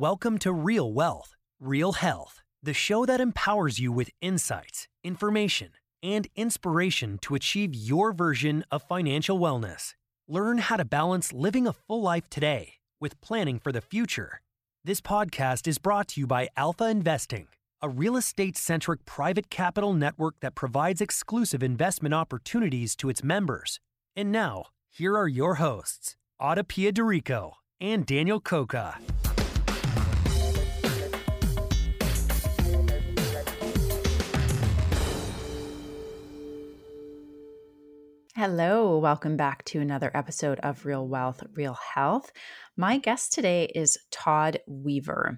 Welcome to Real Wealth, Real Health, the show that empowers you with insights, information, and inspiration to achieve your version of financial wellness. Learn how to balance living a full life today with planning for the future. This podcast is brought to you by Alpha Investing, a real estate centric private capital network that provides exclusive investment opportunities to its members. And now, here are your hosts, Ada Piederico and Daniel Coca. Hello, welcome back to another episode of Real Wealth, Real Health. My guest today is Todd Weaver.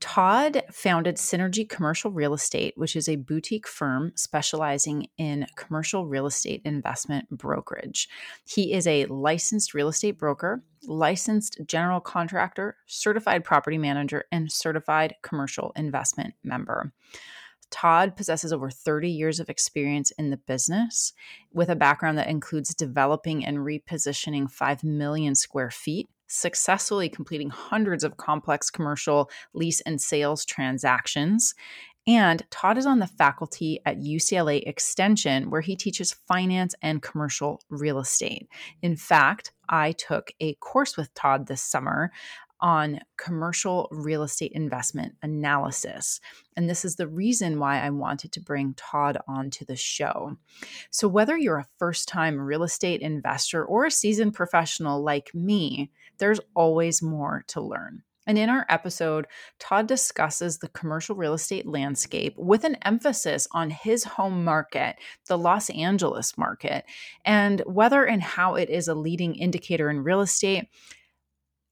Todd founded Synergy Commercial Real Estate, which is a boutique firm specializing in commercial real estate investment brokerage. He is a licensed real estate broker, licensed general contractor, certified property manager, and certified commercial investment member. Todd possesses over 30 years of experience in the business with a background that includes developing and repositioning 5 million square feet, successfully completing hundreds of complex commercial lease and sales transactions. And Todd is on the faculty at UCLA Extension, where he teaches finance and commercial real estate. In fact, I took a course with Todd this summer on commercial real estate investment analysis. And this is the reason why I wanted to bring Todd onto the show. So, whether you're a first time real estate investor or a seasoned professional like me, there's always more to learn. And in our episode, Todd discusses the commercial real estate landscape with an emphasis on his home market, the Los Angeles market, and whether and how it is a leading indicator in real estate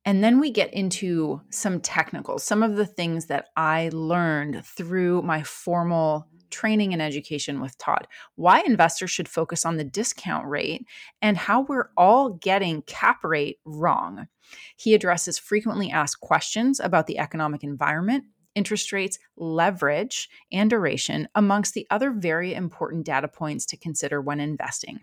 and then we get into some technicals, some of the things that I learned through my formal training and education with Todd. Why investors should focus on the discount rate and how we're all getting cap rate wrong. He addresses frequently asked questions about the economic environment, interest rates, leverage, and duration, amongst the other very important data points to consider when investing.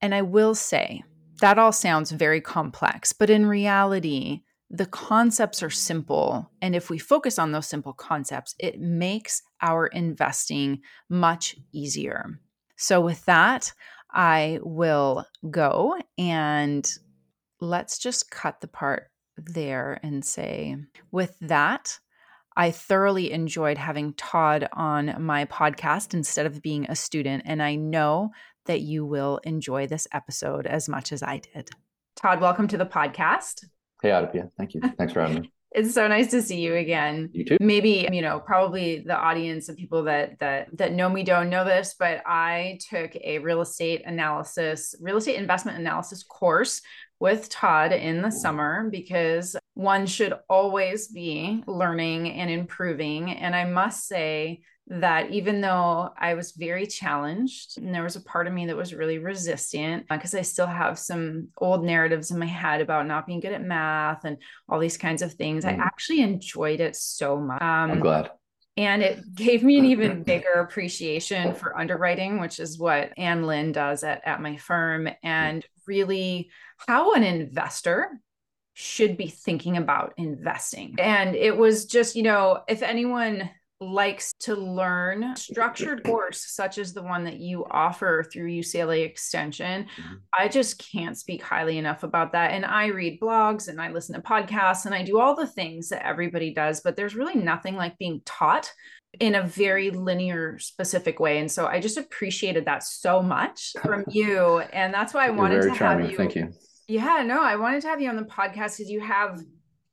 And I will say, that all sounds very complex, but in reality, the concepts are simple. And if we focus on those simple concepts, it makes our investing much easier. So, with that, I will go and let's just cut the part there and say, with that, I thoroughly enjoyed having Todd on my podcast instead of being a student. And I know that you will enjoy this episode as much as I did. Todd, welcome to the podcast. Hey, Adipia. Thank you. Thanks for having me. It's so nice to see you again. You too. Maybe, you know, probably the audience of people that that that know me don't know this, but I took a real estate analysis, real estate investment analysis course with Todd in the summer because one should always be learning and improving. And I must say that even though I was very challenged, and there was a part of me that was really resistant because uh, I still have some old narratives in my head about not being good at math and all these kinds of things, mm. I actually enjoyed it so much. Um, I'm glad. And it gave me an even bigger appreciation for underwriting, which is what Ann Lynn does at, at my firm, and really how an investor should be thinking about investing. And it was just, you know, if anyone likes to learn structured course such as the one that you offer through UCLA Extension. Mm-hmm. I just can't speak highly enough about that. And I read blogs and I listen to podcasts and I do all the things that everybody does, but there's really nothing like being taught in a very linear specific way and so i just appreciated that so much from you and that's why i You're wanted to charming. have you thank you yeah no i wanted to have you on the podcast because you have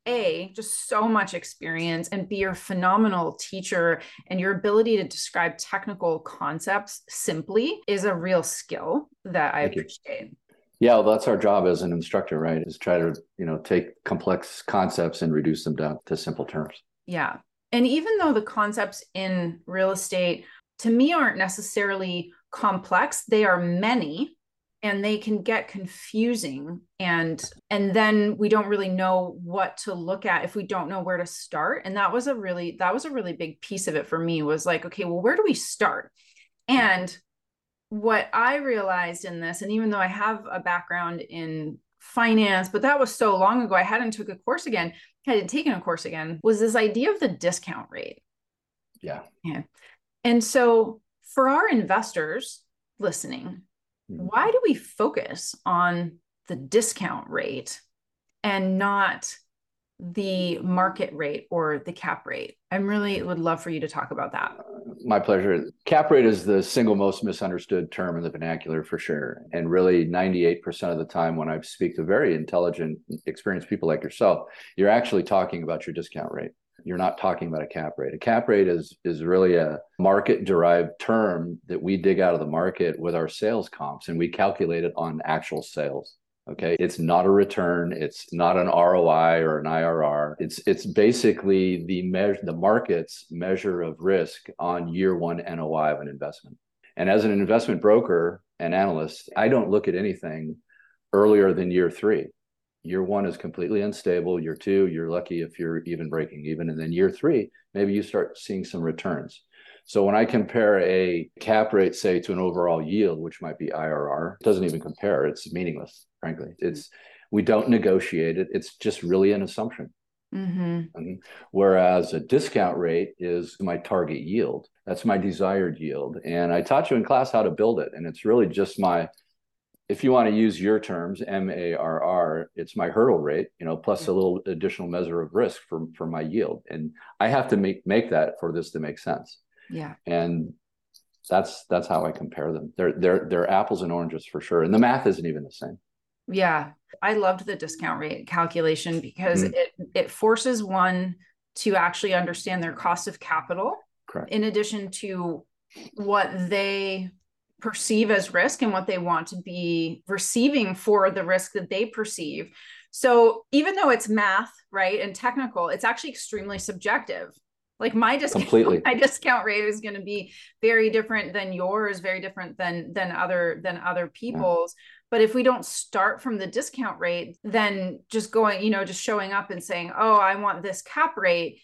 a just so much experience and b your phenomenal teacher and your ability to describe technical concepts simply is a real skill that i Thank appreciate you. yeah well that's our job as an instructor right is try to you know take complex concepts and reduce them down to simple terms yeah and even though the concepts in real estate to me aren't necessarily complex they are many and they can get confusing and and then we don't really know what to look at if we don't know where to start and that was a really that was a really big piece of it for me was like okay well where do we start and what i realized in this and even though i have a background in finance, but that was so long ago. I hadn't took a course again, hadn't taken a course again, was this idea of the discount rate. Yeah. Yeah. And so for our investors listening. Mm-hmm. why do we focus on the discount rate and not the market rate or the cap rate? I'm really would love for you to talk about that. My pleasure. Cap rate is the single most misunderstood term in the vernacular for sure. And really 98% of the time when I speak to very intelligent, experienced people like yourself, you're actually talking about your discount rate. You're not talking about a cap rate. A cap rate is is really a market derived term that we dig out of the market with our sales comps and we calculate it on actual sales. Okay. It's not a return. It's not an ROI or an IRR. It's it's basically the measure the market's measure of risk on year one NOI of an investment. And as an investment broker and analyst, I don't look at anything earlier than year three. Year one is completely unstable. Year two, you're lucky if you're even breaking even. And then year three, maybe you start seeing some returns. So when I compare a cap rate, say, to an overall yield, which might be IRR, it doesn't even compare. It's meaningless, frankly. It's we don't negotiate it. It's just really an assumption. Mm-hmm. Whereas a discount rate is my target yield. That's my desired yield. And I taught you in class how to build it. And it's really just my, if you want to use your terms, M A R R, it's my hurdle rate, you know, plus a little additional measure of risk for, for my yield. And I have to make, make that for this to make sense. Yeah. And that's that's how I compare them. They're they're they're apples and oranges for sure. And the math isn't even the same. Yeah. I loved the discount rate calculation because mm-hmm. it it forces one to actually understand their cost of capital Correct. in addition to what they perceive as risk and what they want to be receiving for the risk that they perceive. So even though it's math, right, and technical, it's actually extremely subjective. Like my discount, Completely. my discount rate is going to be very different than yours, very different than than other than other people's. Yeah. But if we don't start from the discount rate, then just going, you know, just showing up and saying, "Oh, I want this cap rate,"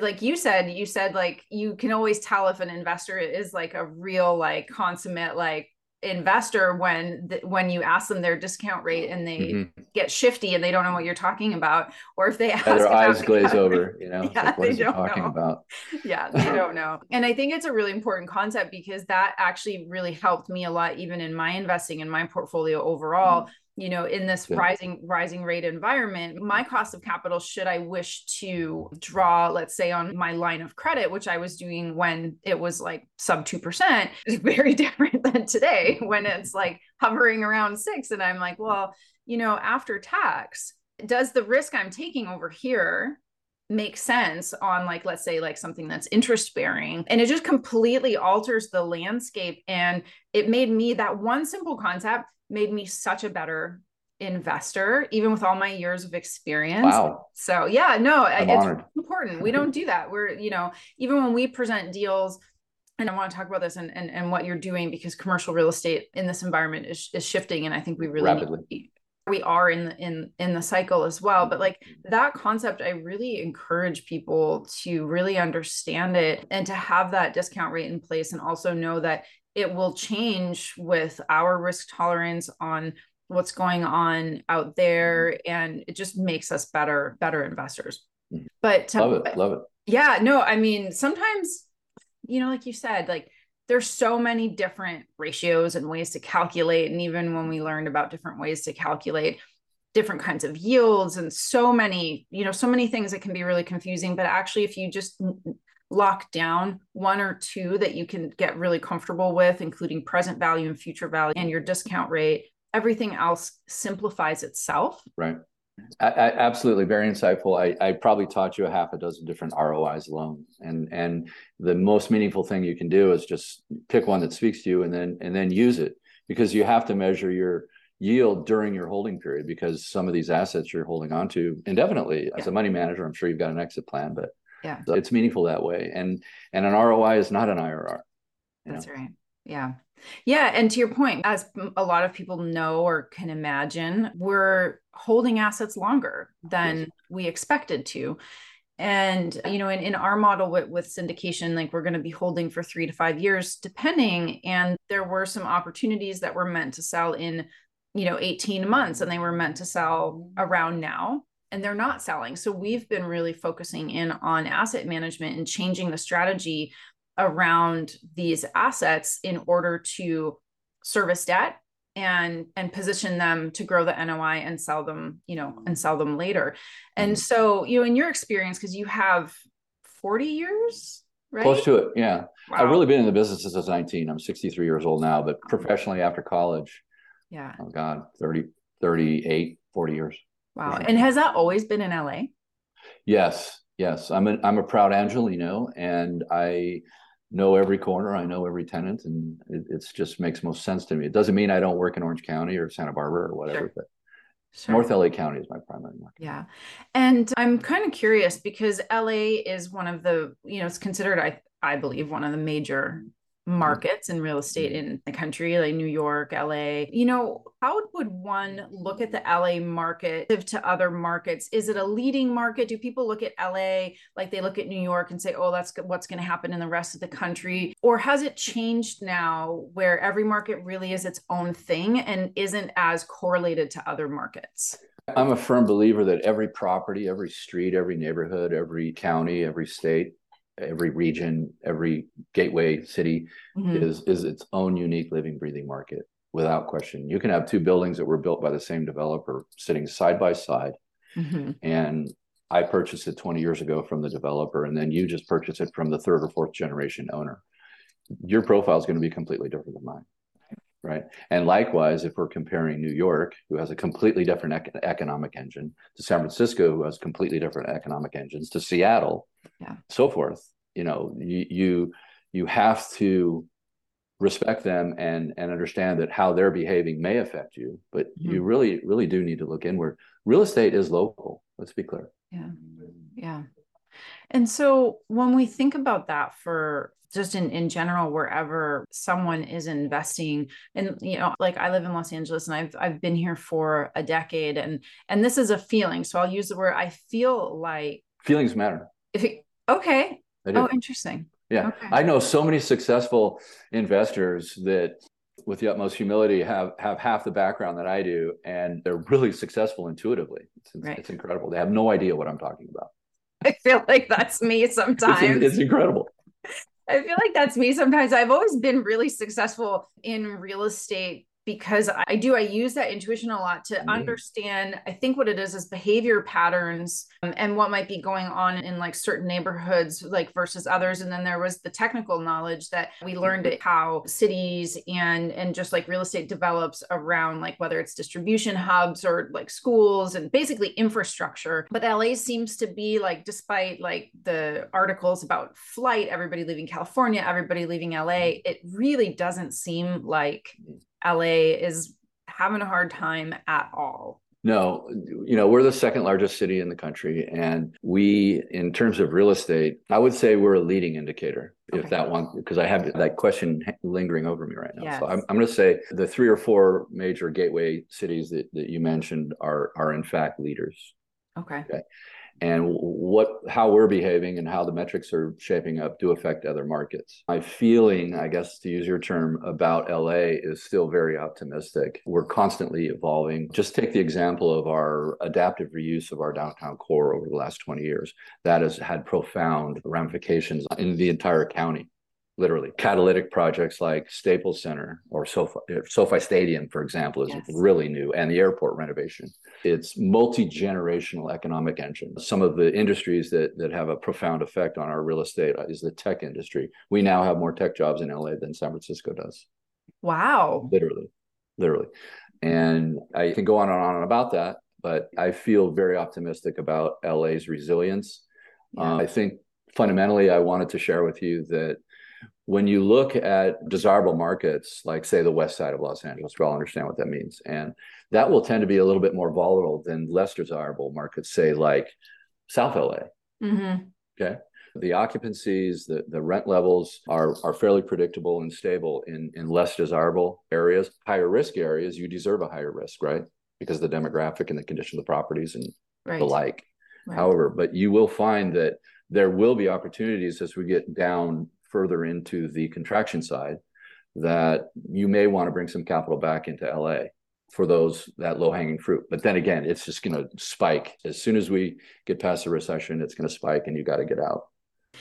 like you said, you said like you can always tell if an investor is like a real like consummate like investor when the, when you ask them their discount rate and they mm-hmm. get shifty and they don't know what you're talking about or if they ask yeah, their eyes glaze over you know yeah, like, they don't talking know. about yeah they don't know and i think it's a really important concept because that actually really helped me a lot even in my investing in my portfolio overall mm-hmm you know in this yeah. rising rising rate environment my cost of capital should i wish to draw let's say on my line of credit which i was doing when it was like sub 2% is very different than today when it's like hovering around 6 and i'm like well you know after tax does the risk i'm taking over here make sense on like let's say like something that's interest bearing and it just completely alters the landscape and it made me that one simple concept made me such a better investor, even with all my years of experience. Wow. So yeah, no, I'm it's honored. important. We don't do that. We're, you know, even when we present deals, and I want to talk about this and, and, and what you're doing because commercial real estate in this environment is, is shifting. And I think we really Rapidly. need we are in the in in the cycle as well but like that concept i really encourage people to really understand it and to have that discount rate in place and also know that it will change with our risk tolerance on what's going on out there and it just makes us better better investors. Mm-hmm. but love it love it. Yeah no i mean sometimes you know like you said like there's so many different ratios and ways to calculate and even when we learned about different ways to calculate different kinds of yields and so many you know so many things that can be really confusing but actually if you just lock down one or two that you can get really comfortable with, including present value and future value and your discount rate. Everything else simplifies itself. Right. I, I, absolutely, very insightful. I, I probably taught you a half a dozen different ROIs alone, and and the most meaningful thing you can do is just pick one that speaks to you, and then and then use it because you have to measure your yield during your holding period because some of these assets you're holding on to indefinitely. As a money manager, I'm sure you've got an exit plan, but yeah so it's meaningful that way and and an roi is not an irr that's know? right yeah yeah and to your point as a lot of people know or can imagine we're holding assets longer than yes. we expected to. And you know in, in our model with, with syndication like we're going to be holding for three to five years depending and there were some opportunities that were meant to sell in you know 18 months and they were meant to sell mm-hmm. around now and they're not selling. So we've been really focusing in on asset management and changing the strategy around these assets in order to service debt and and position them to grow the NOI and sell them, you know, and sell them later. And mm-hmm. so, you know, in your experience, because you have 40 years, right? Close to it, yeah. Wow. I've really been in the business since I was 19. I'm 63 years old now, but professionally after college, yeah. Oh God, 30, 38, 40 years. Wow. And has that always been in LA? Yes, yes. I'm a I'm a proud Angeleno and I know every corner. I know every tenant, and it it's just makes most sense to me. It doesn't mean I don't work in Orange County or Santa Barbara or whatever, sure. but Sure. North LA County is my primary market. Yeah. And I'm kind of curious because LA is one of the, you know, it's considered, I, I believe, one of the major markets in real estate mm-hmm. in the country like New York, LA. You know, how would one look at the LA market to other markets? Is it a leading market? Do people look at LA like they look at New York and say, "Oh, that's what's going to happen in the rest of the country?" Or has it changed now where every market really is its own thing and isn't as correlated to other markets? I'm a firm believer that every property, every street, every neighborhood, every county, every state every region, every gateway city mm-hmm. is is its own unique living, breathing market without question. You can have two buildings that were built by the same developer sitting side by side, mm-hmm. and I purchased it 20 years ago from the developer, and then you just purchased it from the third or fourth generation owner. Your profile is going to be completely different than mine right? And likewise, if we're comparing New York, who has a completely different ec- economic engine, to San Francisco, who has completely different economic engines, to Seattle, yeah. so forth, you know, you you you have to respect them and and understand that how they're behaving may affect you, but mm-hmm. you really really do need to look inward. Real estate is local. Let's be clear. Yeah, yeah. And so when we think about that for just in, in general wherever someone is investing and you know like i live in los angeles and i've i've been here for a decade and and this is a feeling. So i'll use the word i feel like feelings matter. If it, okay. Oh interesting. Yeah. Okay. i know so many successful investors that with the utmost humility have have half the background that i do and they're really successful intuitively. It's, right. it's incredible. They have no idea what i'm talking about. I feel like that's me sometimes. It's, it's, incredible. I feel like that's me sometimes. I've always been really successful in real estate because I do, I use that intuition a lot to mm. understand, I think what it is is behavior patterns um, and what might be going on in like certain neighborhoods, like versus others. And then there was the technical knowledge that we learned mm-hmm. how cities and, and just like real estate develops around like whether it's distribution hubs or like schools and basically infrastructure. But LA seems to be like, despite like the articles about flight, everybody leaving California, everybody leaving LA, mm-hmm. it really doesn't seem like. LA is having a hard time at all. No, you know, we're the second largest city in the country. And we, in terms of real estate, I would say we're a leading indicator, okay. if that one, because I have that question lingering over me right now. Yes. So I'm, I'm going to say the three or four major gateway cities that, that you mentioned are, are in fact leaders. Okay. okay and what how we're behaving and how the metrics are shaping up do affect other markets. My feeling, I guess to use your term about LA is still very optimistic. We're constantly evolving. Just take the example of our adaptive reuse of our downtown core over the last 20 years. That has had profound ramifications in the entire county literally catalytic projects like Staples Center or SoFi, SoFi Stadium, for example, is yes. really new, and the airport renovation. It's multi-generational economic engine. Some of the industries that that have a profound effect on our real estate is the tech industry. We now have more tech jobs in LA than San Francisco does. Wow. Literally, literally. And I can go on and on about that, but I feel very optimistic about LA's resilience. Yeah. Uh, I think fundamentally, I wanted to share with you that when you look at desirable markets, like say the west side of Los Angeles, we all understand what that means. And that will tend to be a little bit more volatile than less desirable markets, say like South LA. Mm-hmm. Okay. The occupancies, the, the rent levels are, are fairly predictable and stable in, in less desirable areas. Higher risk areas, you deserve a higher risk, right? Because the demographic and the condition of the properties and right. the like. Right. However, but you will find that there will be opportunities as we get down further into the contraction side that you may want to bring some capital back into LA. for those that low hanging fruit. But then again, it's just going to spike as soon as we get past the recession. It's going to spike, and you got to get out.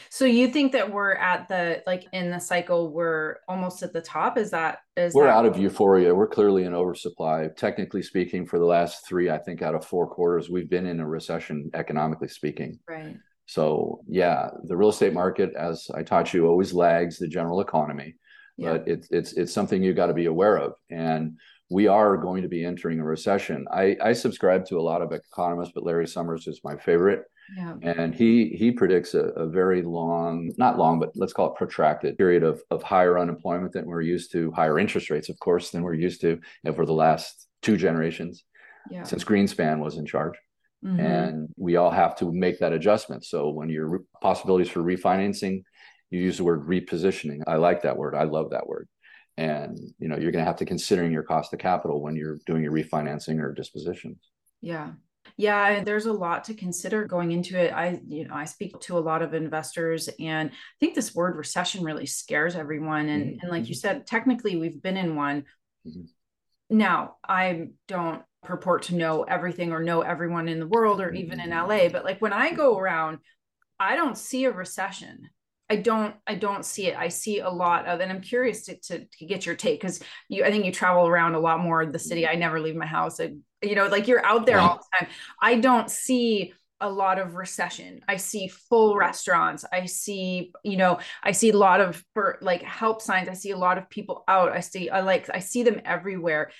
So you think that we're at the like in the cycle we're almost at the top? Is that is we're that... out of euphoria. We're clearly in oversupply. Technically speaking, for the last three, I think out of four quarters, we've been in a recession economically speaking. Right. So yeah, the real estate market, as I taught you, always lags the general economy. Yeah. But it's it's it's something you got to be aware of. And we are going to be entering a recession. I, I subscribe to a lot of economists, but Larry Summers is my favorite. Yeah. And he he predicts a, a, very long, not long, but let's call it protracted period of, of higher unemployment than we're used to, higher interest rates, of course, than we're used to over the last two generations yeah. since Greenspan was in charge. Mm-hmm. And we all have to make that adjustment. So when your possibilities for refinancing, you use the word repositioning. I like that word. I love that word and you know you're going to have to consider your cost of capital when you're doing your refinancing or dispositions yeah yeah there's a lot to consider going into it i you know i speak to a lot of investors and i think this word recession really scares everyone and mm-hmm. and like you mm-hmm. said technically we've been in one mm-hmm. Now i don't purport to know everything or know everyone in the world or even in mm-hmm. la but like when i go around i don't see a recession I don't I don't see it. I see a lot of, and I'm curious to to, to get your take because you I think you travel around a lot more the city. I never leave my house. I, you know, like you're out there all the time. I don't see a lot of recession. I see full restaurants. I see, you know, I see a lot of for like help signs. I see a lot of people out. I see I like I see them everywhere.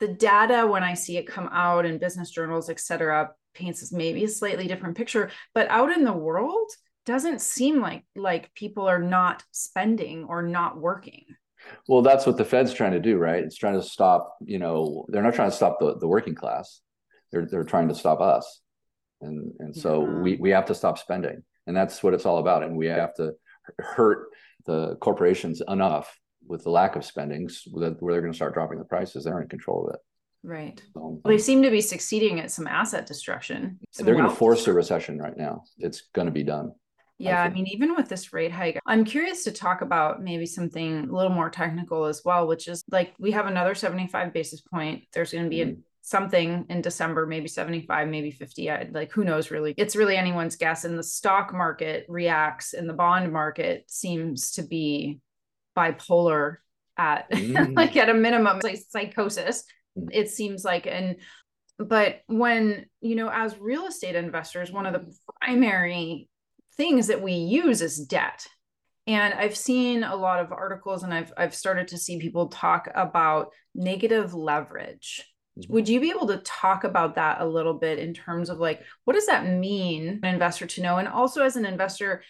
The data when I see it come out in business journals, et cetera, paints maybe a slightly different picture. But out in the world, doesn't seem like like people are not spending or not working well that's what the fed's trying to do right it's trying to stop you know they're not trying to stop the, the working class they're they're trying to stop us and and so yeah. we we have to stop spending and that's what it's all about and we have to hurt the corporations enough with the lack of spendings where they're going to start dropping the prices they're in control of it Right. So, well, they seem to be succeeding at some asset destruction. Some they're going to force a recession right now. It's going to be done. Yeah, I, I, mean, even with this rate hike, I'm curious to talk about maybe something a little more technical as well, which is like we have another 75 basis point. There's going to be mm-hmm. a, something in December, maybe 75, maybe 50. I, like who knows really? It's really anyone's guess. And the stock market reacts, and the bond market seems to be bipolar at mm. like at a minimum, like psychosis. Mm. It seems like, and but when you know as real estate investors one of the primary things that we use is debt. And I've seen a lot of articles and I've I've started to see people talk about negative leverage. Would you be able to talk about that a little bit in terms of like what does that mean an investor to know and also as an investor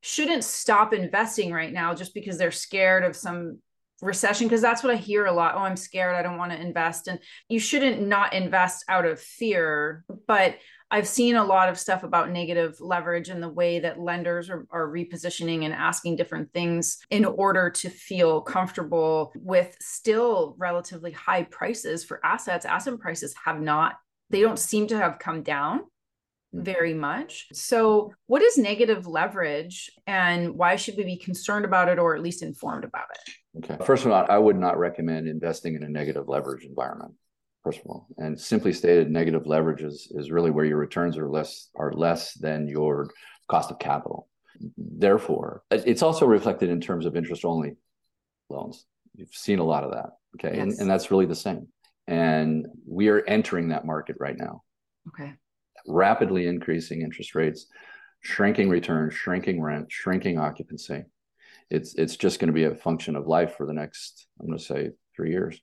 shouldn't stop investing right now just because they're scared of some recession because that's what I hear a lot. Oh, I'm scared. I don't want to invest. And you shouldn't not invest out of fear. But I've seen a lot of stuff about negative leverage and the way that lenders are, are, repositioning and asking different things in order to feel comfortable with still relatively high prices for assets. Asset prices have not, they don't seem to have come down hmm. very much. So, what is negative leverage and why should we be concerned about it or at least informed about it? Okay. First of all, I would not recommend investing in a negative leverage environment first of all. And simply stated, negative leverage is, is really where your returns are less are less than your cost of capital. Therefore, it's also reflected in terms of interest only loans. You've seen a lot of that. Okay. Yes. And, and that's really the same. And we are entering that market right now. Okay. Rapidly increasing interest rates, shrinking returns, shrinking rent, shrinking occupancy. It's it's just going to be a function of life for the next, I'm going to say, three years.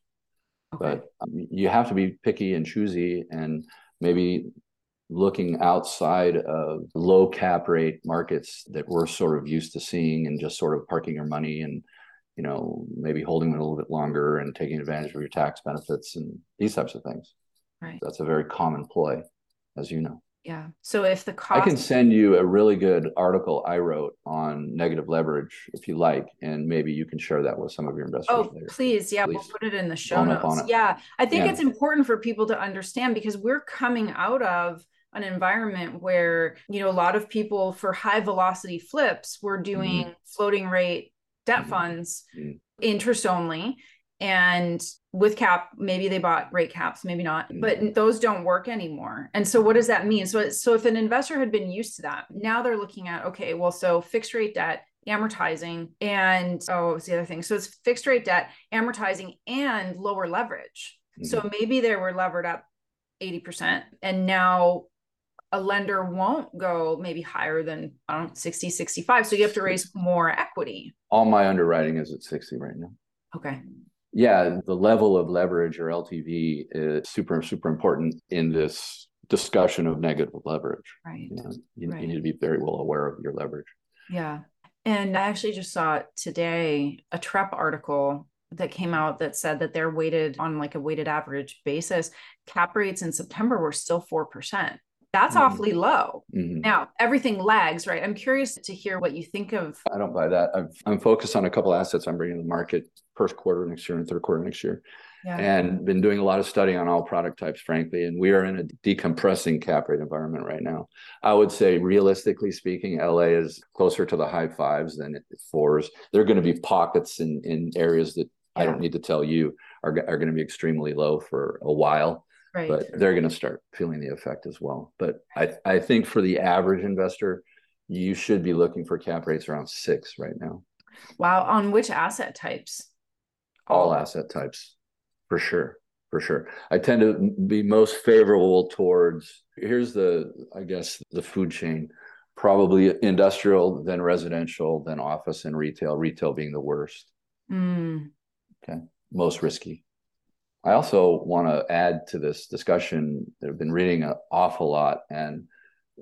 Okay. But um, you have to be picky and choosy and maybe looking outside of low cap rate markets that we're sort of used to seeing and just sort of parking your money and you know maybe holding it a little bit longer and taking advantage of your tax benefits and these types of things. Right. That's a very common play as you know yeah. So if the cost, I can send you a really good article I wrote on negative leverage if you like, and maybe you can share that with some of your investors. Oh, later. please. Yeah. Please. We'll put it in the show notes. Yeah. I think yeah. it's important for people to understand because we're coming out of an environment where, you know, a lot of people for high velocity flips were doing mm-hmm. floating rate debt mm-hmm. funds, mm-hmm. interest only and with cap maybe they bought rate caps maybe not mm. but those don't work anymore. And so what does that mean? So so if an investor had been used to that now they're looking at okay well so fixed rate debt amortizing and oh what's the other thing. So it's fixed rate debt amortizing and lower leverage. Mm-hmm. so maybe they were levered up 80% and now a lender won't go maybe higher than I don't know, 60 65 so you have to raise more equity. All my underwriting is at 60 right now. Okay yeah the level of leverage or ltv is super super important in this discussion of negative leverage right you, know, you, right. you need to be very well aware of your leverage yeah and I actually just saw today a Trepp article that came out that said that they're weighted on like a weighted average basis. Cap rates in September were still 4%. That's mm-hmm. awfully low. Mm-hmm. Now, everything lags, right? I'm curious to hear what you think of. I don't buy that. i am focused on a couple assets I'm bringing to the market first quarter next year and third quarter next year yeah. and been doing a lot of study on all product types, frankly. And we are in a decompressing cap rate environment right now. I would say, realistically speaking, LA is closer to the high fives than fours. There are going to be pockets in, in areas that yeah. I don't need to tell you are, are going to be extremely low for a while. Right. But they're going to start feeling the effect as well. But I, I think for the average investor, you should be looking for cap rates around six right now. Wow. On which asset types? All asset types for sure for sure i tend to be most favorable towards here's the i guess the food chain probably industrial then residential then office and retail retail being the worst mm. okay most risky i also want to add to this discussion that i've been reading an awful lot and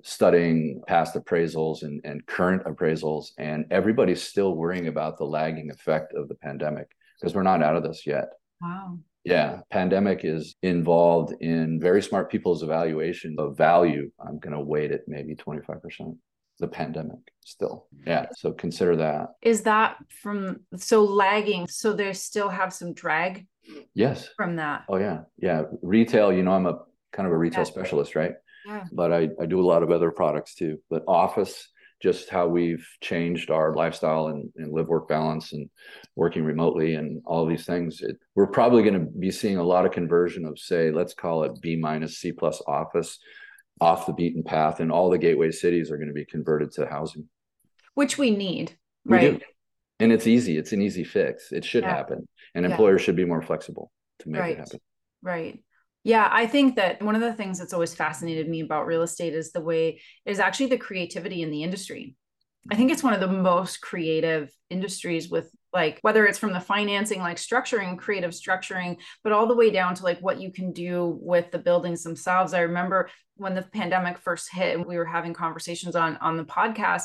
studying past appraisals and, and current appraisals and everybody's still worrying about the lagging effect of the pandemic because we're not out of this yet wow yeah, pandemic is involved in very smart people's evaluation of value. I'm going to weight it maybe 25%. The pandemic still. Yeah. So consider that. Is that from so lagging? So they still have some drag? Yes. From that. Oh, yeah. Yeah. Retail, you know, I'm a kind of a retail yeah. specialist, right? Yeah. But I, I do a lot of other products too. But office, just how we've changed our lifestyle and, and live work balance and working remotely and all these things it, we're probably going to be seeing a lot of conversion of say let's call it b minus c plus office off the beaten path and all the gateway cities are going to be converted to housing which we need we right do. and it's easy it's an easy fix it should yeah. happen and employers yeah. should be more flexible to make right. it happen right yeah, I think that one of the things that's always fascinated me about real estate is the way is actually the creativity in the industry. I think it's one of the most creative industries with like whether it's from the financing like structuring creative structuring but all the way down to like what you can do with the buildings themselves i remember when the pandemic first hit and we were having conversations on on the podcast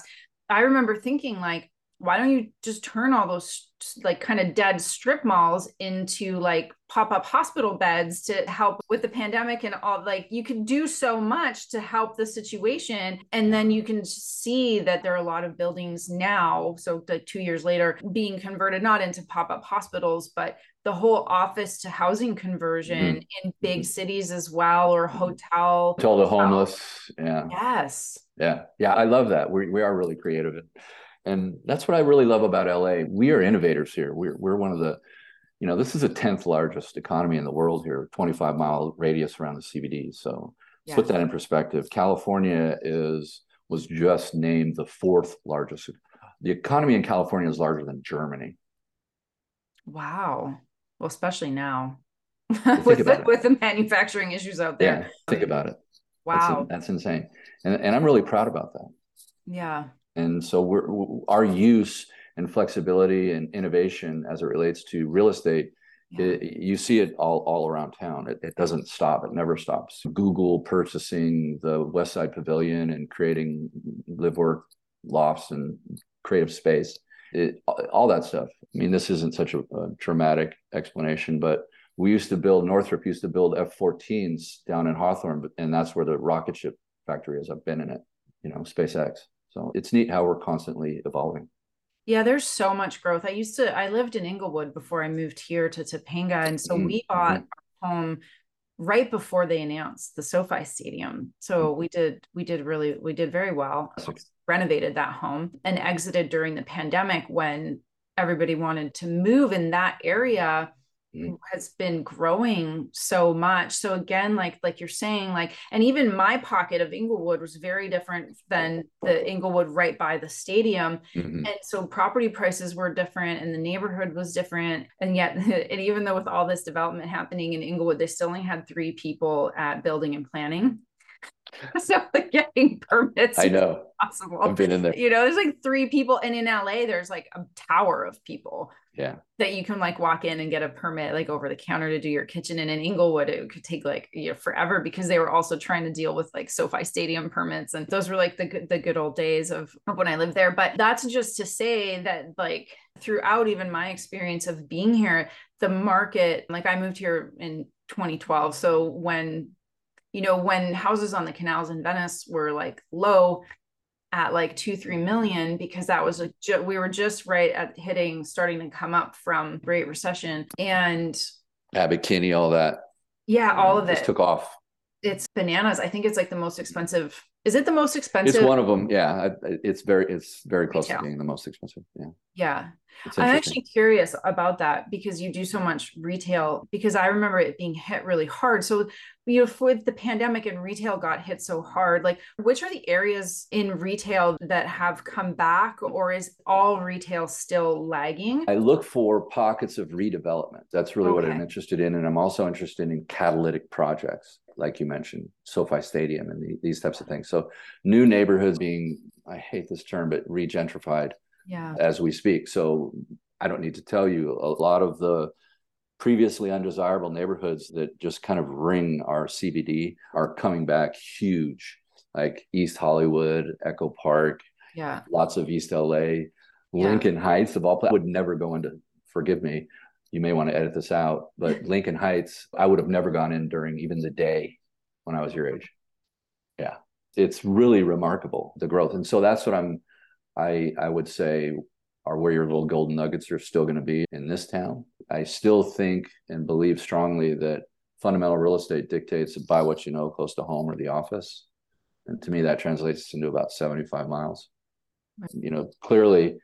i remember thinking like why don't you just turn all those like kind of dead strip malls into like pop-up hospital beds to help with the pandemic and all like you can do so much to help the situation. And then you can see that there are a lot of buildings now so like 2 years later being converted not into pop-up hospitals but the whole office to housing conversion mm-hmm. in big cities as well or mm-hmm. hotel to all the homeless yeah. Yes. Yeah. Yeah i love that. We, we are really creative and that's what I really love about LA. We are innovators here. We're we're one of the, you know, this is the tenth largest economy in the world here, 25 mile radius around the CBD. So yeah. put that in perspective. California is was just named the fourth largest. The economy in California is larger than Germany. Wow. Well, especially now with the, with the manufacturing issues out there. Yeah, think about it. Wow, that's, that's insane, and and I'm really proud about that. Yeah, and so we're, our use and flexibility and innovation as it relates to real estate, yeah. it, you see it all, all around town. It, it doesn't stop. It never stops. Google purchasing the West Side Pavilion and creating live work lofts and creative space. It, all that stuff. I mean, this isn't such a, a dramatic explanation, but we used to build Northrop used to build F-14s down in Hawthorne, and that's where the rocket ship factory is. I've been in it, you know, SpaceX. So it's neat how we're constantly evolving. Yeah, there's so much growth. I used to, I lived in Inglewood before I moved here to Topanga. And so mm-hmm. we bought our home right before they announced the SoFi Stadium. So mm-hmm. we did, we did really, we did very well. Renovated that home and exited during the pandemic when everybody wanted to move in that area mm-hmm. Has been growing so much. So again like like you're saying like and even my pocket of inglewood was very different than the inglewood right by the stadium. Mm-hmm. and so property prices were different and the neighborhood was different. And yet and even though with all this development happening in inglewood they still only had three people at building and planning so like getting permits i know. possible. I've been in there. You know there's like three people and in la there's like a tower of people yeah. that you can like walk in and get a permit like over the counter to do your kitchen and in inglewood it could take like you know forever because they were also trying to deal with like sofi stadium permits and those were like the, the good old days of when i lived there. But that's just to say that like throughout even my experience of being here the market like i moved here in 2012 so when you know, when houses on the canals in Venice were like low at like two, three million, because that was a, ju- we were just right at hitting, starting to come up from Great Recession and Abbot Kinney, all that. Yeah, all of it took off. It's bananas. I think it's like the most expensive. Is it the most expensive? It's one of them. Yeah, it's very, it's very close to being the most expensive. Yeah. Yeah. I'm actually curious about that because you do so much retail. Because I remember it being hit really hard. So, you know, with the pandemic and retail got hit so hard, like which are the areas in retail that have come back, or is all retail still lagging? I look for pockets of redevelopment. That's really okay. what I'm interested in, and I'm also interested in catalytic projects, like you mentioned, SoFi Stadium and the, these types of things. So, new neighborhoods being, I hate this term, but regentrified yeah. as we speak. So I don't need to tell you a lot of the previously undesirable neighborhoods that just kind of ring our CBD are coming back huge, like East Hollywood, Echo Park, yeah, lots of East LA, Lincoln Heights of all places. would never go into. Forgive me, you may want to edit this out, but Lincoln Heights, I would have never gone in during even the day when I was your age. Yeah, it's really remarkable the growth, and so that's what I'm I I would say are where your little golden nuggets are still going to be in this town. I still think and believe strongly that fundamental real estate dictates buy what you know close to home or the office. And to me, that translates into about 75 miles. You know, clearly,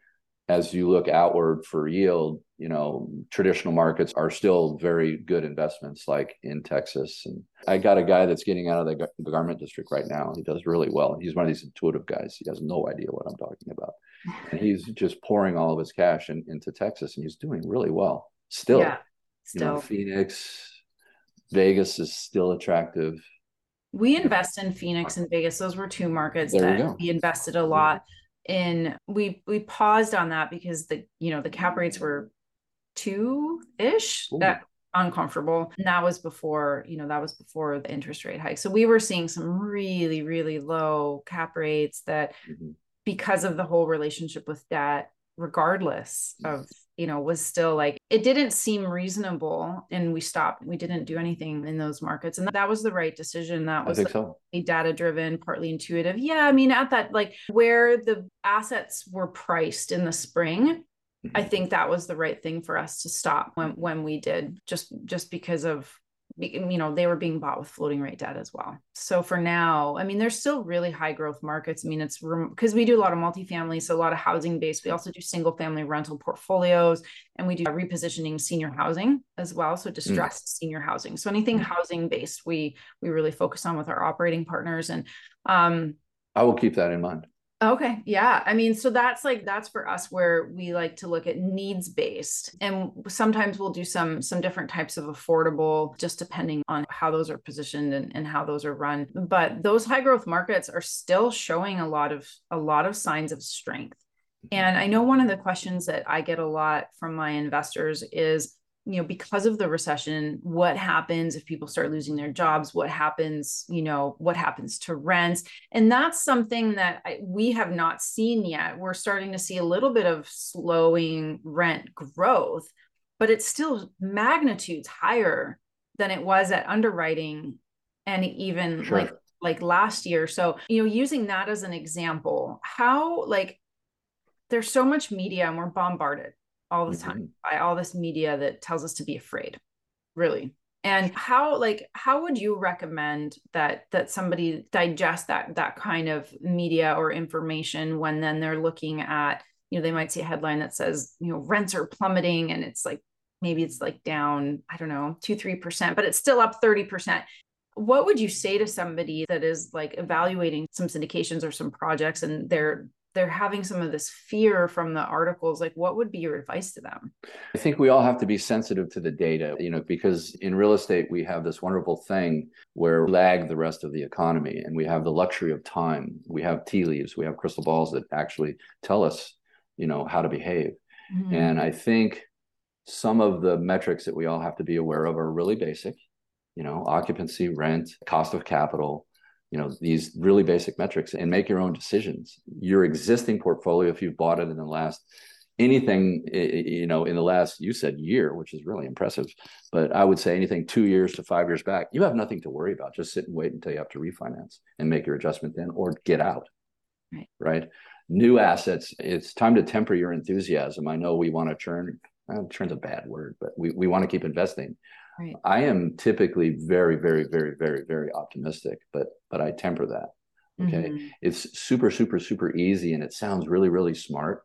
as you look outward for yield, you know, traditional markets are still very good investments like in Texas. And I got a guy that's getting out of the, the garment district right now. He does really well. He's one of these intuitive guys. He has no idea what I'm talking about. And he's just pouring all of his cash in, into Texas and he's doing really well. Still, yeah, still. You know, Phoenix, Vegas is still attractive. We invest in Phoenix and Vegas. Those were two markets there that we invested a lot in. We we paused on that because the you know the cap rates were two ish that uncomfortable. And that was before, you know, that was before the interest rate hike. So we were seeing some really, really low cap rates that mm-hmm. because of the whole relationship with debt, regardless of, you know, was still like it didn't seem reasonable. And we stopped. We didn't do anything in those markets. And that was the right decision. That was like so. data driven, partly intuitive. Yeah. I mean, at that like where the assets were priced in the spring I mm-hmm. think that was the right thing for us to stop when when we did just just because of you know they were being bought with floating rate debt as well so for now i mean there's still really high growth markets i mean it's because we do a lot of multifamily so a lot of housing based we also do single family rental portfolios and we do repositioning senior housing as well so mm. distressed mm. senior housing so anything mm. housing based we we really focus on with our operating partners and um i will keep that in mind Okay. Yeah. I mean, so that's like that's for us where we like to look at needs based. And sometimes we'll do some some different types of affordable just depending on how those are positioned and, and how those are run. But those high growth markets are still showing a lot of a lot of signs of strength. Mm-hmm. And I know one of the questions that I get a lot from my investors is you know because of the recession what happens if people start losing their jobs? What happens you know what happens to rents? And that's something that I, we have not seen yet. We're starting to see a little bit of slowing rent growth but it's still magnitudes higher than it was at underwriting and even sure. like like last year. So you know using that as an example how like there's so much media and we're bombarded all the time mm-hmm. by all this media that tells us to be afraid really and how like how would you recommend that that somebody digest that that kind of media or information when then they're looking at you know they might see a headline that says you know rents are plummeting and it's like maybe it's like down, I don't know, two, 3%, but it's still up 30%. What would you say to somebody that is like evaluating some syndications or some projects and they're they're having some of this fear from the articles like what would be your advice to them? I think we all have to be sensitive to the data you know because in real estate we have this wonderful thing where we lag the rest of the economy and we have the luxury of time. We have tea leaves we have crystal balls that actually tell us you know how to behave. Mm-hmm. and i think some of the metrics that we all have to be aware of are really basic you know occupancy rent cost of capital you know these really basic metrics and make your own decisions. Your existing portfolio if you've bought it in the last anything you know in the last you said year which is really impressive but i would say anything two years to five years back you have nothing to worry about. Just sit and wait until you have to refinance and make your adjustment then or get out. Right. Right? New assets it's time to temper your enthusiasm. I know we want to churn well, churn's a bad word but we, we want to keep investing Right. I am typically very, very, very, very, very optimistic, but but I temper that. Okay, mm-hmm. it's super, super, super easy, and it sounds really, really smart.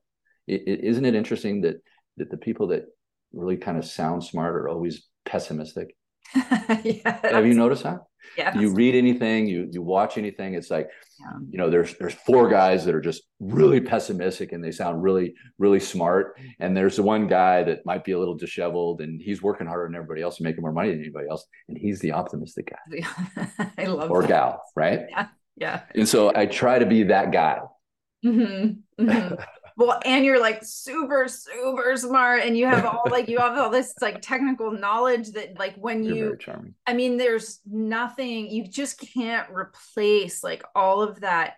It, it, isn't it interesting that that the people that really kind of sound smart are always pessimistic? yeah, Have you noticed that? Yeah. You read anything, you you watch anything, it's like, yeah. you know, there's there's four guys that are just really pessimistic and they sound really, really smart. And there's the one guy that might be a little disheveled and he's working harder than everybody else and making more money than anybody else. And he's the optimistic guy. I love or that. gal, right? Yeah. Yeah. And so I try to be that guy. Mm-hmm. Mm-hmm. well and you're like super super smart and you have all like you have all this like technical knowledge that like when you're you i mean there's nothing you just can't replace like all of that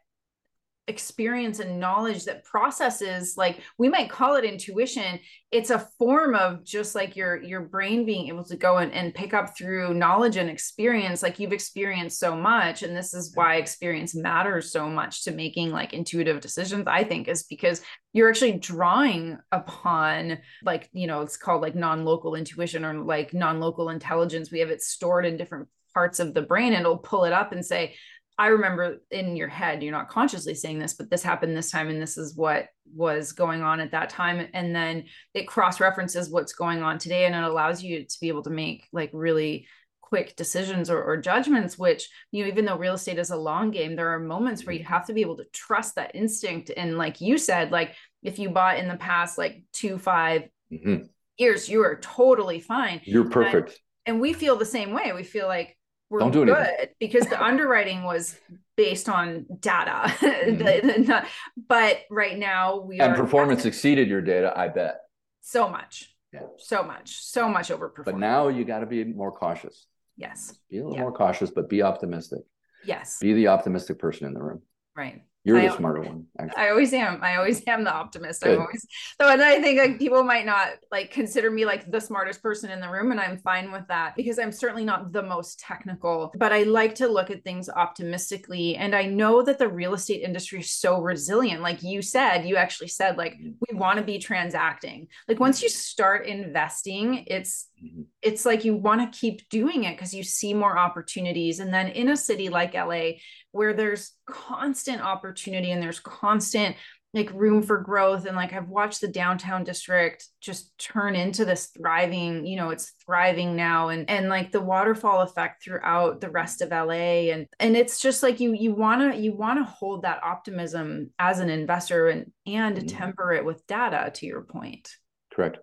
experience and knowledge that processes like we might call it intuition it's a form of just like your your brain being able to go and, and pick up through knowledge and experience like you've experienced so much and this is why experience matters so much to making like intuitive decisions i think is because you're actually drawing upon like you know it's called like non-local intuition or like non-local intelligence. We have it stored in different parts of the brain and it'll pull it up and say I remember in your head, you're not consciously saying this, but this happened this time, and this is what was going on at that time. And then it cross references what's going on today, and it allows you to be able to make like really quick decisions or, or, judgments which you know even though real estate is a long game there are moments where you have to be able to trust that instinct. And like you said like if you bought in the past like two five mm-hmm. years you are totally fine. You're perfect. and, and we feel the same way. We feel like we're Don't do good anything. because the underwriting was based on data. Mm-hmm. but right now we and performance exceeded your data, I bet. So much. Yeah. So much. So much overperformance. But now you got to be more cautious. Yes. Be a little yeah. more cautious, but be optimistic. Yes. Be the optimistic person in the room. Right. You're I, the smarter one. Actually. I always am. I always am the optimist. Good. I'm always so, and I think like people might not like consider me like the smartest person in the room, and I'm fine with that because I'm certainly not the most technical. But I like to look at things optimistically, and I know that the real estate industry is so resilient. Like you said, you actually said like we want to be transacting. Like once you start investing, it's mm-hmm. it's like you want to keep doing it because you see more opportunities. And then in a city like LA, where there's constant opportunity and there's constant like room for growth and like I've watched the downtown district just turn into this thriving, you know, it's thriving now and and like the waterfall effect throughout the rest of LA and and it's just like you you want to you want to hold that optimism as an investor and and mm-hmm. temper it with data to your point. Correct.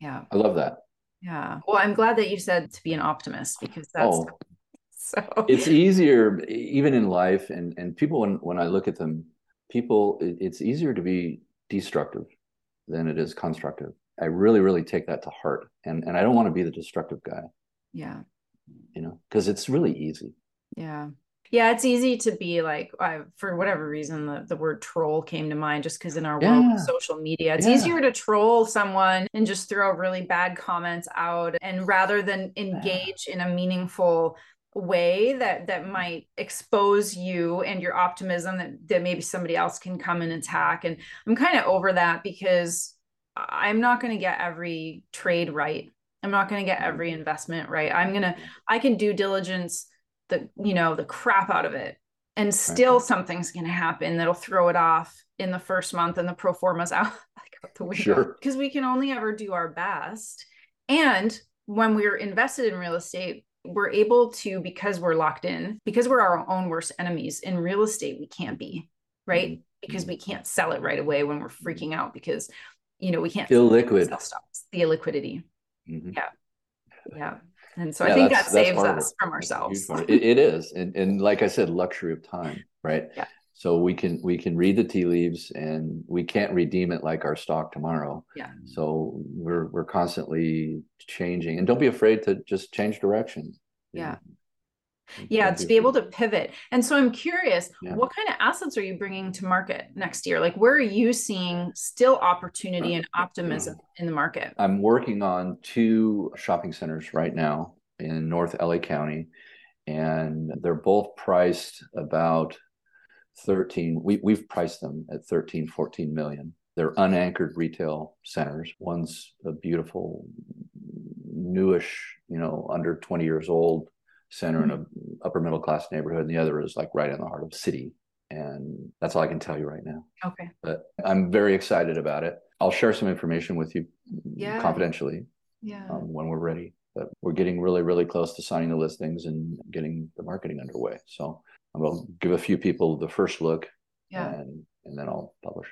Yeah. I love that. Yeah. Well, I'm glad that you said to be an optimist because that's oh, so it's easier even in life and and people when when i look at them people it's easier to be destructive than it is constructive i really really take that to heart and and i don't want to be the destructive guy yeah you know because it's really easy yeah yeah it's easy to be like I, for whatever reason the, the word troll came to mind just because in our yeah. world of social media it's yeah. easier to troll someone and just throw really bad comments out and rather than engage yeah. in a meaningful way that that might expose you and your optimism that that maybe somebody else can come and attack. And i'm kind of over that because i'm not going to get every trade right. I'm not going to get every mm-hmm. investment right. I'm going to i can do diligence the you know the crap out of it. And still something's going to happen that'll throw it off in the first month and the pro formas out like out the window. Because sure. we can only ever do our best. And when we're invested in real estate, we're able to, because we're locked in, because we're our own worst enemies in real estate, we can't be, right? Mm-hmm. Because we can't sell it right away when we're freaking out because, you know, we can't illiquid stocks, the illiquidity. Mm-hmm. Yeah. Yeah. And so yeah, I think that saves us from ourselves. It, it is. And, and like I said, luxury of time, right? Yeah. So we can we can read the tea leaves and we can't redeem it like our stock tomorrow. Yeah. So we're we're constantly changing. And don't be afraid to just change direction. Yeah. Yeah, to be able to pivot. And so I'm curious, yeah. what kind of assets are you bringing to market next year? Like, where are you seeing still opportunity and uh, mm. optimism in the market? I'm working on two shopping centers right now in North LA County, and they're both priced about 13. We, we've priced them at 13, 14 million. They're unanchored retail centers. One's a beautiful, newish, you know, under 20 years old center in a upper middle class neighborhood, and the other is like right in the heart of the city. And that's all I can tell you right now. Okay. But I'm very excited about it. I'll share some information with you yeah. confidentially yeah. Um, when we're ready. But we're getting really, really close to signing the listings and getting the marketing underway. So I will give a few people the first look yeah. and, and then I'll publish.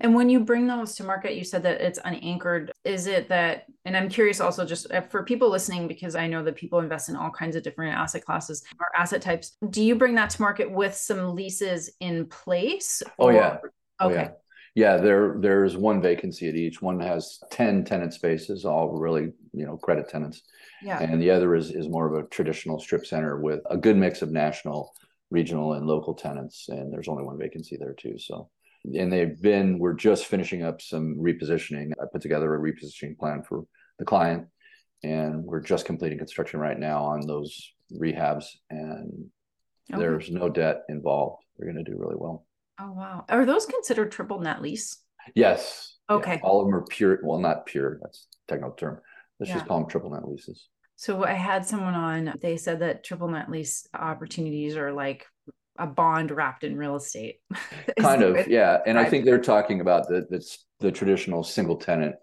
And when you bring those to market, you said that it's unanchored. Is it that, and I'm curious also just uh, for people listening, because I know that people invest in all kinds of different asset classes or asset types. Do you bring that to market with some leases in place? Oh, yeah. Okay. Oh, yeah. Yeah, there there's one vacancy at each. One has 10 tenant spaces, all really, you know, credit tenants. Yeah. And the other is is more of a traditional strip center with a good mix of national, regional, and local tenants. And there's only one vacancy there too. So. And they've been we're just finishing up some repositioning. I put together a repositioning plan for the client and we're just completing construction right now on those rehabs and okay. there's no debt involved. They're going to do really well. Oh wow. Are those considered triple net lease? Yes. Okay. Yeah, all of them are pure well not pure that's technical term. Let's yeah. just call them triple net leases so I had someone on, they said that triple net lease opportunities are like a bond wrapped in real estate. kind of, yeah. And I think they're talking about the the, the traditional single tenant,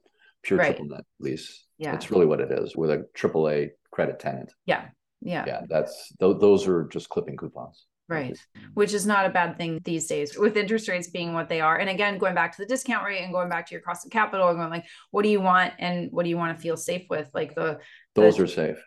pure right. triple net lease. Yeah, that's really what it is with a triple A credit tenant. Yeah, yeah, yeah. That's th- those are just clipping coupons. Right. Which is not a bad thing these days with interest rates being what they are. And again, going back to the discount rate and going back to your cost of capital and going like, what do you want and what do you want to feel safe with? Like the those the, are safe.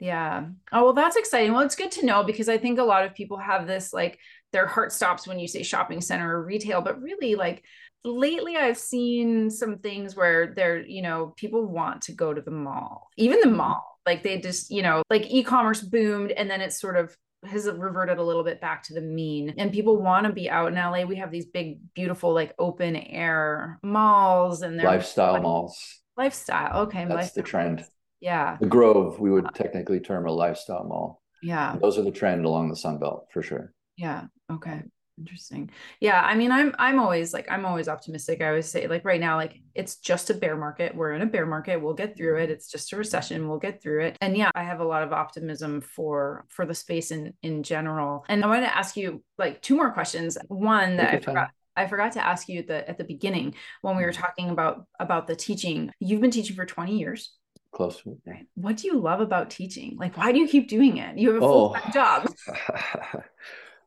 Yeah. Oh, well, that's exciting. Well, it's good to know because I think a lot of people have this like their heart stops when you say shopping center or retail, but really like lately I've seen some things where they're, you know, people want to go to the mall, even the mm-hmm. mall. Like they just, you know, like e-commerce boomed and then it's sort of has reverted a little bit back to the mean and people want to be out in LA. We have these big, beautiful, like open air malls and lifestyle like, malls. Lifestyle. Okay. That's lifestyle. the trend. Yeah. The Grove, we would uh, technically term a lifestyle mall. Yeah. And those are the trend along the Sun Belt for sure. Yeah. Okay. Interesting. Yeah. I mean, I'm I'm always like I'm always optimistic. I always say like right now, like it's just a bear market. We're in a bear market. We'll get through it. It's just a recession. We'll get through it. And yeah, I have a lot of optimism for for the space in in general. And I want to ask you like two more questions. One that I forgot. I forgot to ask you at the at the beginning when we were mm-hmm. talking about about the teaching. You've been teaching for 20 years close to it. Right. What do you love about teaching? Like, why do you keep doing it? You have a oh. job.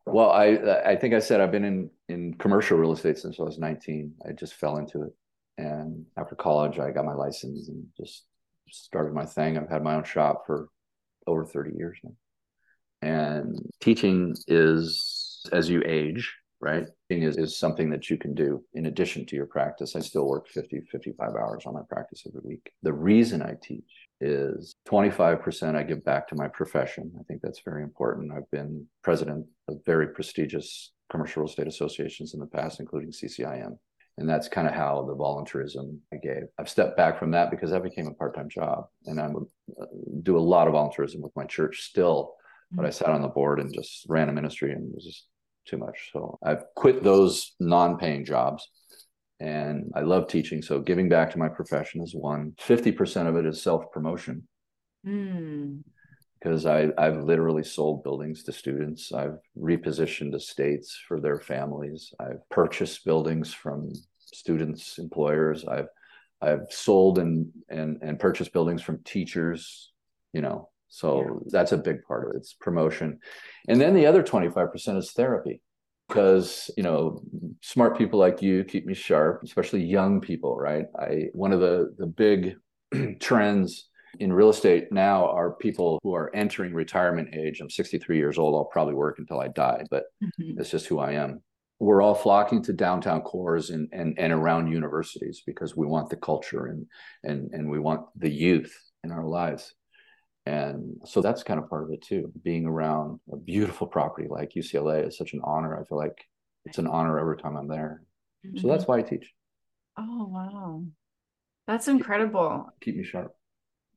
well, I I think I said I've been in in commercial real estate since I was 19. I just fell into it, and after college, I got my license and just started my thing. I've had my own shop for over 30 years now, and teaching is as you age right? Is, is something that you can do in addition to your practice. I still work 50, 55 hours on my practice every week. The reason I teach is 25% I give back to my profession. I think that's very important. I've been president of very prestigious commercial real estate associations in the past, including CCIM. And that's kind of how the volunteerism I gave. I've stepped back from that because that became a part time job. And I would uh, do a lot of volunteerism with my church still. But I sat on the board and just ran a ministry and it was just too much. So I've quit those non-paying jobs and I love teaching. So giving back to my profession is one. 50% of it is self-promotion. Mm. Because I, I've literally sold buildings to students. I've repositioned estates for their families. I've purchased buildings from students, employers. I've I've sold and and and purchased buildings from teachers, you know. So yeah. that's a big part of it. It's promotion. And then the other 25% is therapy. Because, you know, smart people like you keep me sharp, especially young people, right? I one of the the big trends in real estate now are people who are entering retirement age. I'm 63 years old. I'll probably work until I die, but mm-hmm. that's just who I am we're all flocking to downtown cores and, and, and around universities because we want the culture and, and, and we want the youth in our lives. And so that's kind of part of it too. Being around a beautiful property like UCLA is such an honor. I feel like it's an honor every time I'm there. Mm-hmm. So that's why I teach. Oh, wow. That's incredible. Keep me sharp.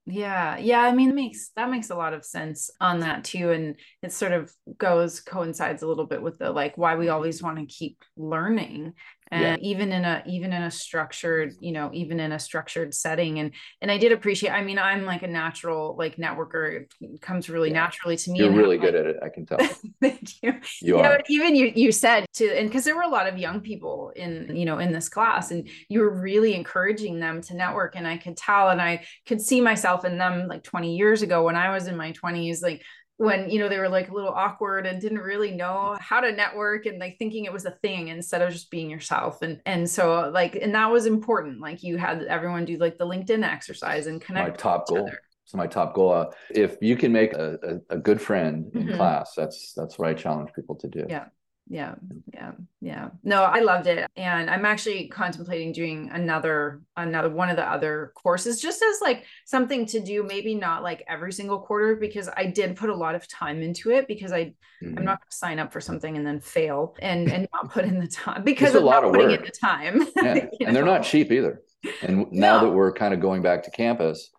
Yeah. Yeah. I mean, it makes that makes a lot of sense on that too. And it sort of goes, coincides a little bit with the like why we always want to keep learning and yeah. even in a even in a structured you know even in a structured setting and and i did appreciate i mean i'm like a natural like networker it comes really yeah. naturally to me you're really good at it i can tell thank you you yeah, are. even you you said to and because there were a lot of young people in you know in this class and you were really encouraging them to network and i could tell and i could see myself in them like 20 years ago when i was in my 20s like when you know they were like a little awkward and didn't really know how to network and like thinking it was a thing instead of just being yourself. And and so like and that was important. Like you had everyone do like the linkedin exercise and connect my top goal. other. it's my top goal uh, if you can make a, a, a good friend in mm-hmm. class that's that's what i challenge people to do. Yeah yeah yeah yeah no i loved it and i'm actually contemplating doing another another one of the other courses just as like something to do maybe not like every single quarter because i did put a lot of time into it because i mm-hmm. i'm not going to sign up for something and then fail and and not put in the time because of not putting in the time yeah. and they're not cheap either and now no. that we're kind of going back to campus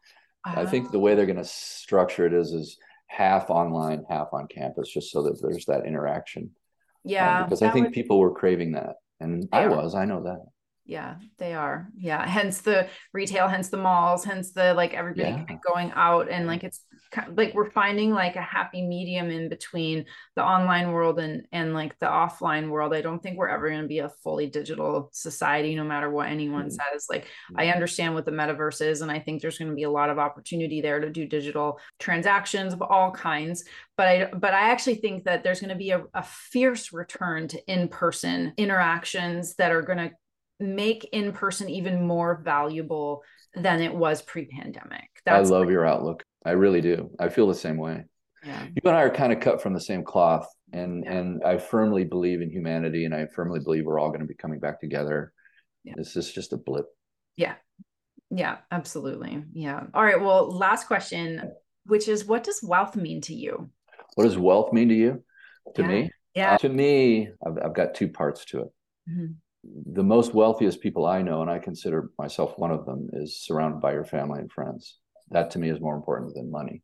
uh, i think the way they're going to structure it is is half online half on campus just so that there's that interaction yeah. Um, because I think would... people were craving that. And I was, I know that. Yeah, they are. Yeah. Hence the retail, hence the malls, hence the like everybody yeah. going out and like it's kind of, like we're finding like a happy medium in between the online world and and like the offline world. I don't think we're ever going to be a fully digital society no matter what anyone mm-hmm. says. Like I understand what the metaverse is and I think there's going to be a lot of opportunity there to do digital transactions of all kinds, but I but I actually think that there's going to be a, a fierce return to in-person interactions that are going to make in person even more valuable than it was pre-pandemic. That's I love your outlook. I really do. I feel the same way. Yeah. You and I are kind of cut from the same cloth, and yeah. and I firmly believe in humanity, and I firmly believe we're all going to be coming back together. Yeah. This is just a blip. Yeah. Yeah, absolutely. Yeah. All right. Well, last question, which is what does wealth mean to you? What does wealth mean to you? To me? Yeah. Uh, to me, I've, I've got two parts to it. Mm-hmm the most wealthiest people I know, and I consider myself one of them, is surrounded by your family and friends. That to me is more important than money.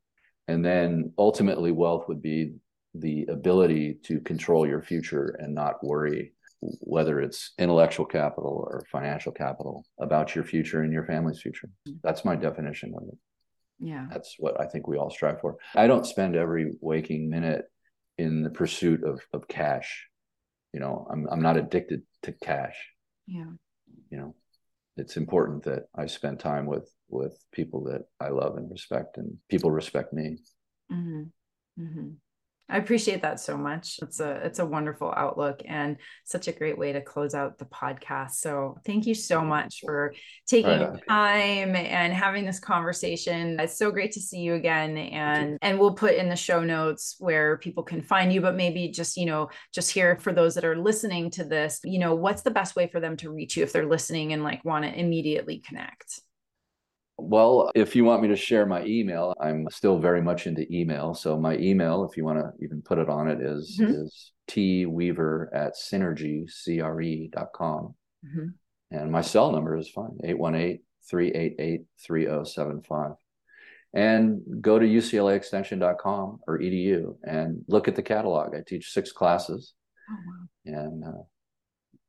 And then ultimately, wealth would be the ability to control your future and not worry whether it's intellectual capital or financial capital about your future and your family's future. That's my definition of it. Yeah. That's what I think we all strive for. I don't spend every waking minute in the pursuit of, of cash you know i'm i'm not addicted to cash yeah you know it's important that i spend time with with people that i love and respect and people respect me mm-hmm. Mm-hmm. I appreciate that so much. It's a it's a wonderful outlook and such a great way to close out the podcast. So thank you so much for taking right time and having this conversation. It's so great to see you again and and we'll put in the show notes where people can find you but maybe just, you know, just here for those that are listening to this, you know, what's the best way for them to reach you if they're listening and like want to immediately connect? Well, if you want me to share my email, I'm still very much into email. So my email, if you want to even put it on it, is, mm-hmm. is tweaver at synergycre.com. Mm-hmm. And my cell number is fine, 818-388-3075. And go to uclaextension.com or edu and look at the catalog. I teach six classes. Oh, wow. And uh,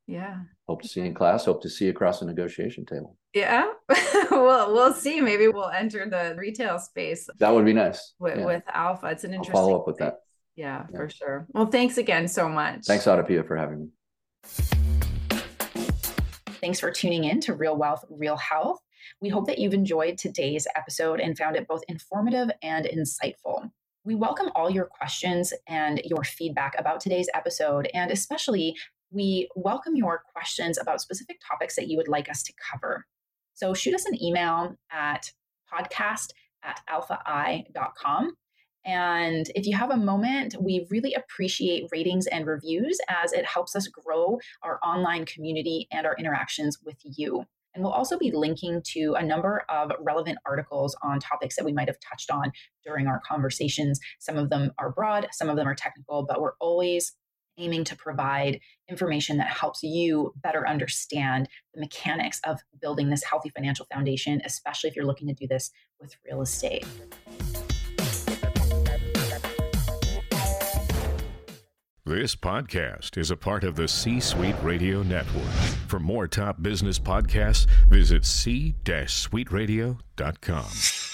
yeah. Hope to see you in class. Hope to see you across the negotiation table. Yeah. well, we'll see. Maybe we'll enter the retail space. That would be nice. With, yeah. with Alpha. It's an interesting I'll follow up with that. Yeah, yeah, for sure. Well, thanks again so much. Thanks, Adapia, for having me. Thanks for tuning in to Real Wealth, Real Health. We hope that you've enjoyed today's episode and found it both informative and insightful. We welcome all your questions and your feedback about today's episode, and especially we welcome your questions about specific topics that you would like us to cover. So shoot us an email at podcast at alphai.com. And if you have a moment, we really appreciate ratings and reviews as it helps us grow our online community and our interactions with you. And we'll also be linking to a number of relevant articles on topics that we might have touched on during our conversations. Some of them are broad, some of them are technical, but we're always aiming to provide information that helps you better understand the mechanics of building this healthy financial foundation, especially if you're looking to do this with real estate. This podcast is a part of the C Suite Radio Network. For more top business podcasts, visit c-suiteradio.com.